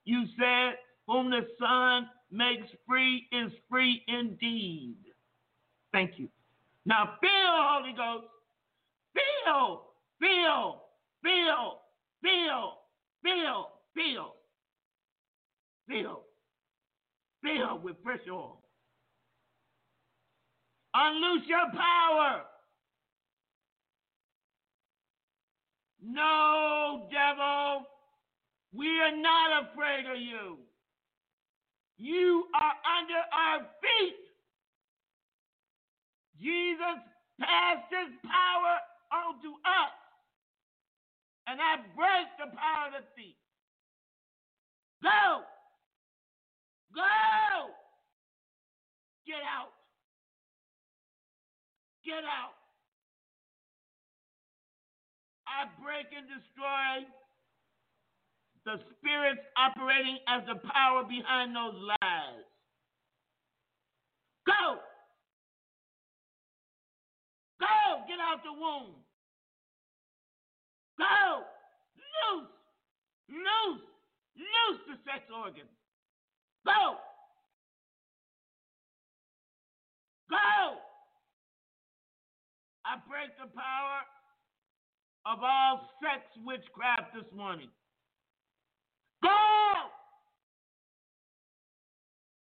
You said, Whom the Son makes free is free indeed. Thank you. Now feel, Holy Ghost. Feel, feel, feel, feel, feel, feel, feel, feel with fresh oil. Unloose your power. No, devil, we are not afraid of you. You are under our feet. Jesus passed his power on to us. And I break the power of the thief. Go! Go! Get out. Get out. I break and destroy the spirits operating as the power behind those lies. Go! Go! Get out the womb. Go! Loose! Loose! Loose the sex organ. Go! Go! I break the power of all sex witchcraft this morning. Go!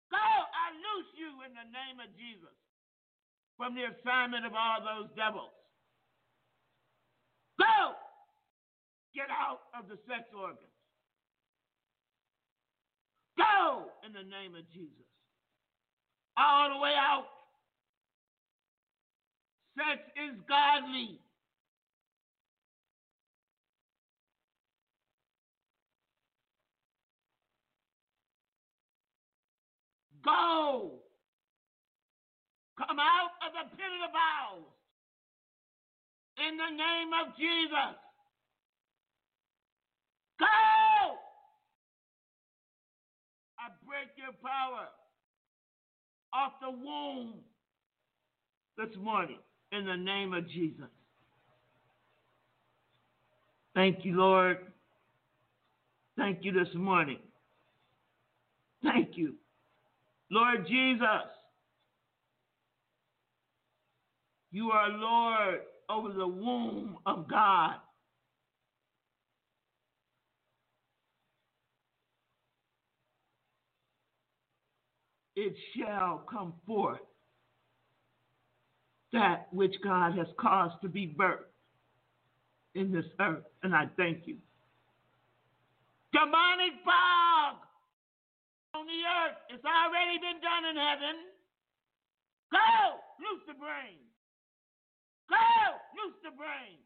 Go! I loose you in the name of Jesus from the assignment of all those devils. Go! Get out of the sex organs. Go in the name of Jesus. All the way out. Sex is godly. Go. Come out of the pit of the bowels. In the name of Jesus. Go. I break your power off the womb this morning in the name of Jesus. Thank you, Lord. Thank you this morning. Thank you. Lord Jesus, you are Lord over the womb of God. It shall come forth that which God has caused to be birthed in this earth. And I thank you. Demonic fog on the earth. It's already been done in heaven. Go! Loose the brain. Go! Loose the brain.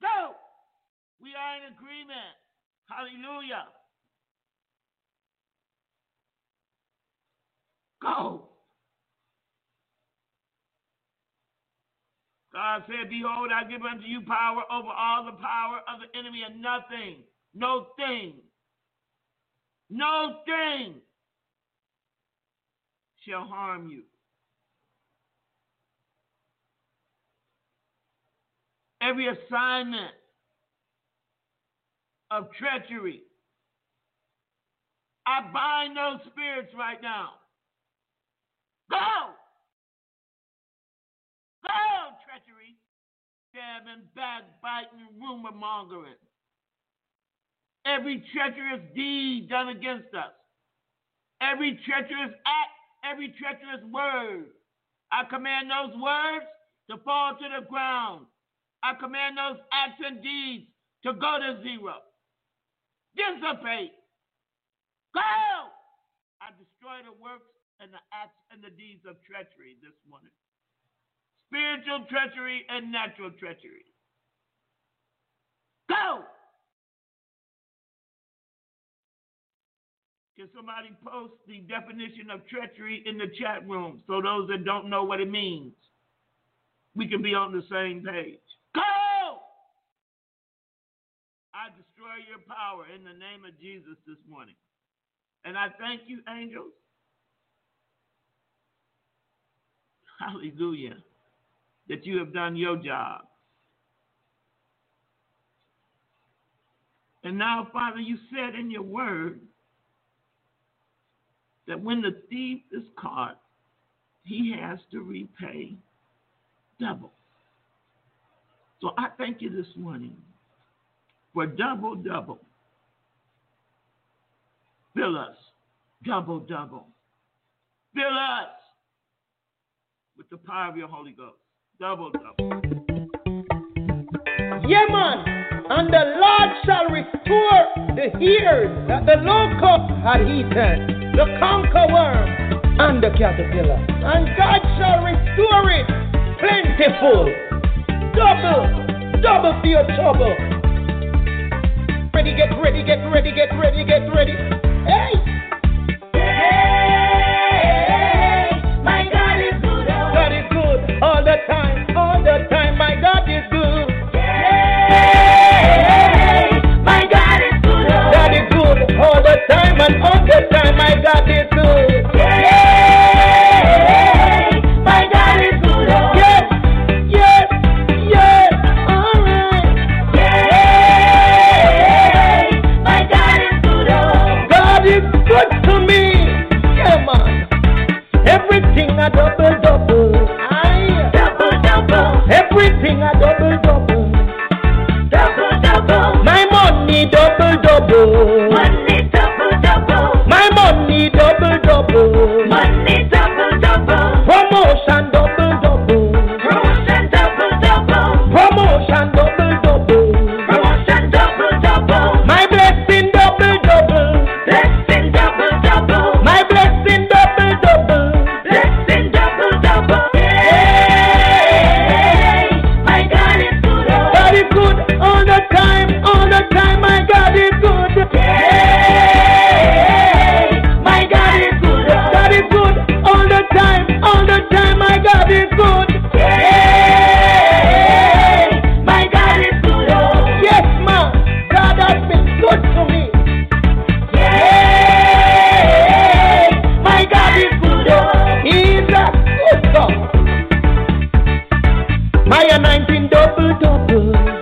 Go! We are in agreement. Hallelujah. Go. God said, Behold, I give unto you power over all the power of the enemy, and nothing, no thing, no thing shall harm you. Every assignment of treachery, I bind those spirits right now. Go! Go, stabbing, backbiting, rumor mongering. Every treacherous deed done against us, every treacherous act, every treacherous word. I command those words to fall to the ground. I command those acts and deeds to go to zero. Dissipate. Go! I destroy the works and the acts and the deeds of treachery this morning spiritual treachery and natural treachery. Go! Can somebody post the definition of treachery in the chat room so those that don't know what it means, we can be on the same page? Go! I destroy your power in the name of Jesus this morning. And I thank you, angels. Hallelujah that you have done your job. And now, Father, you said in your word that when the thief is caught, he has to repay double. So I thank you this morning for double, double. Fill us, double, double. Fill us with the power of your Holy Ghost. Double, double. Yeah, man. And the Lord shall restore the years that the locust had eaten, the cankerworm, and the caterpillar. And God shall restore it plentiful, double, double for your trouble. Ready, get ready, get ready, get ready, get ready. Hey! the time. My God is good. My God is good. Oh. Good all the time and all the time. My God is good. Oh. I am 19 double double.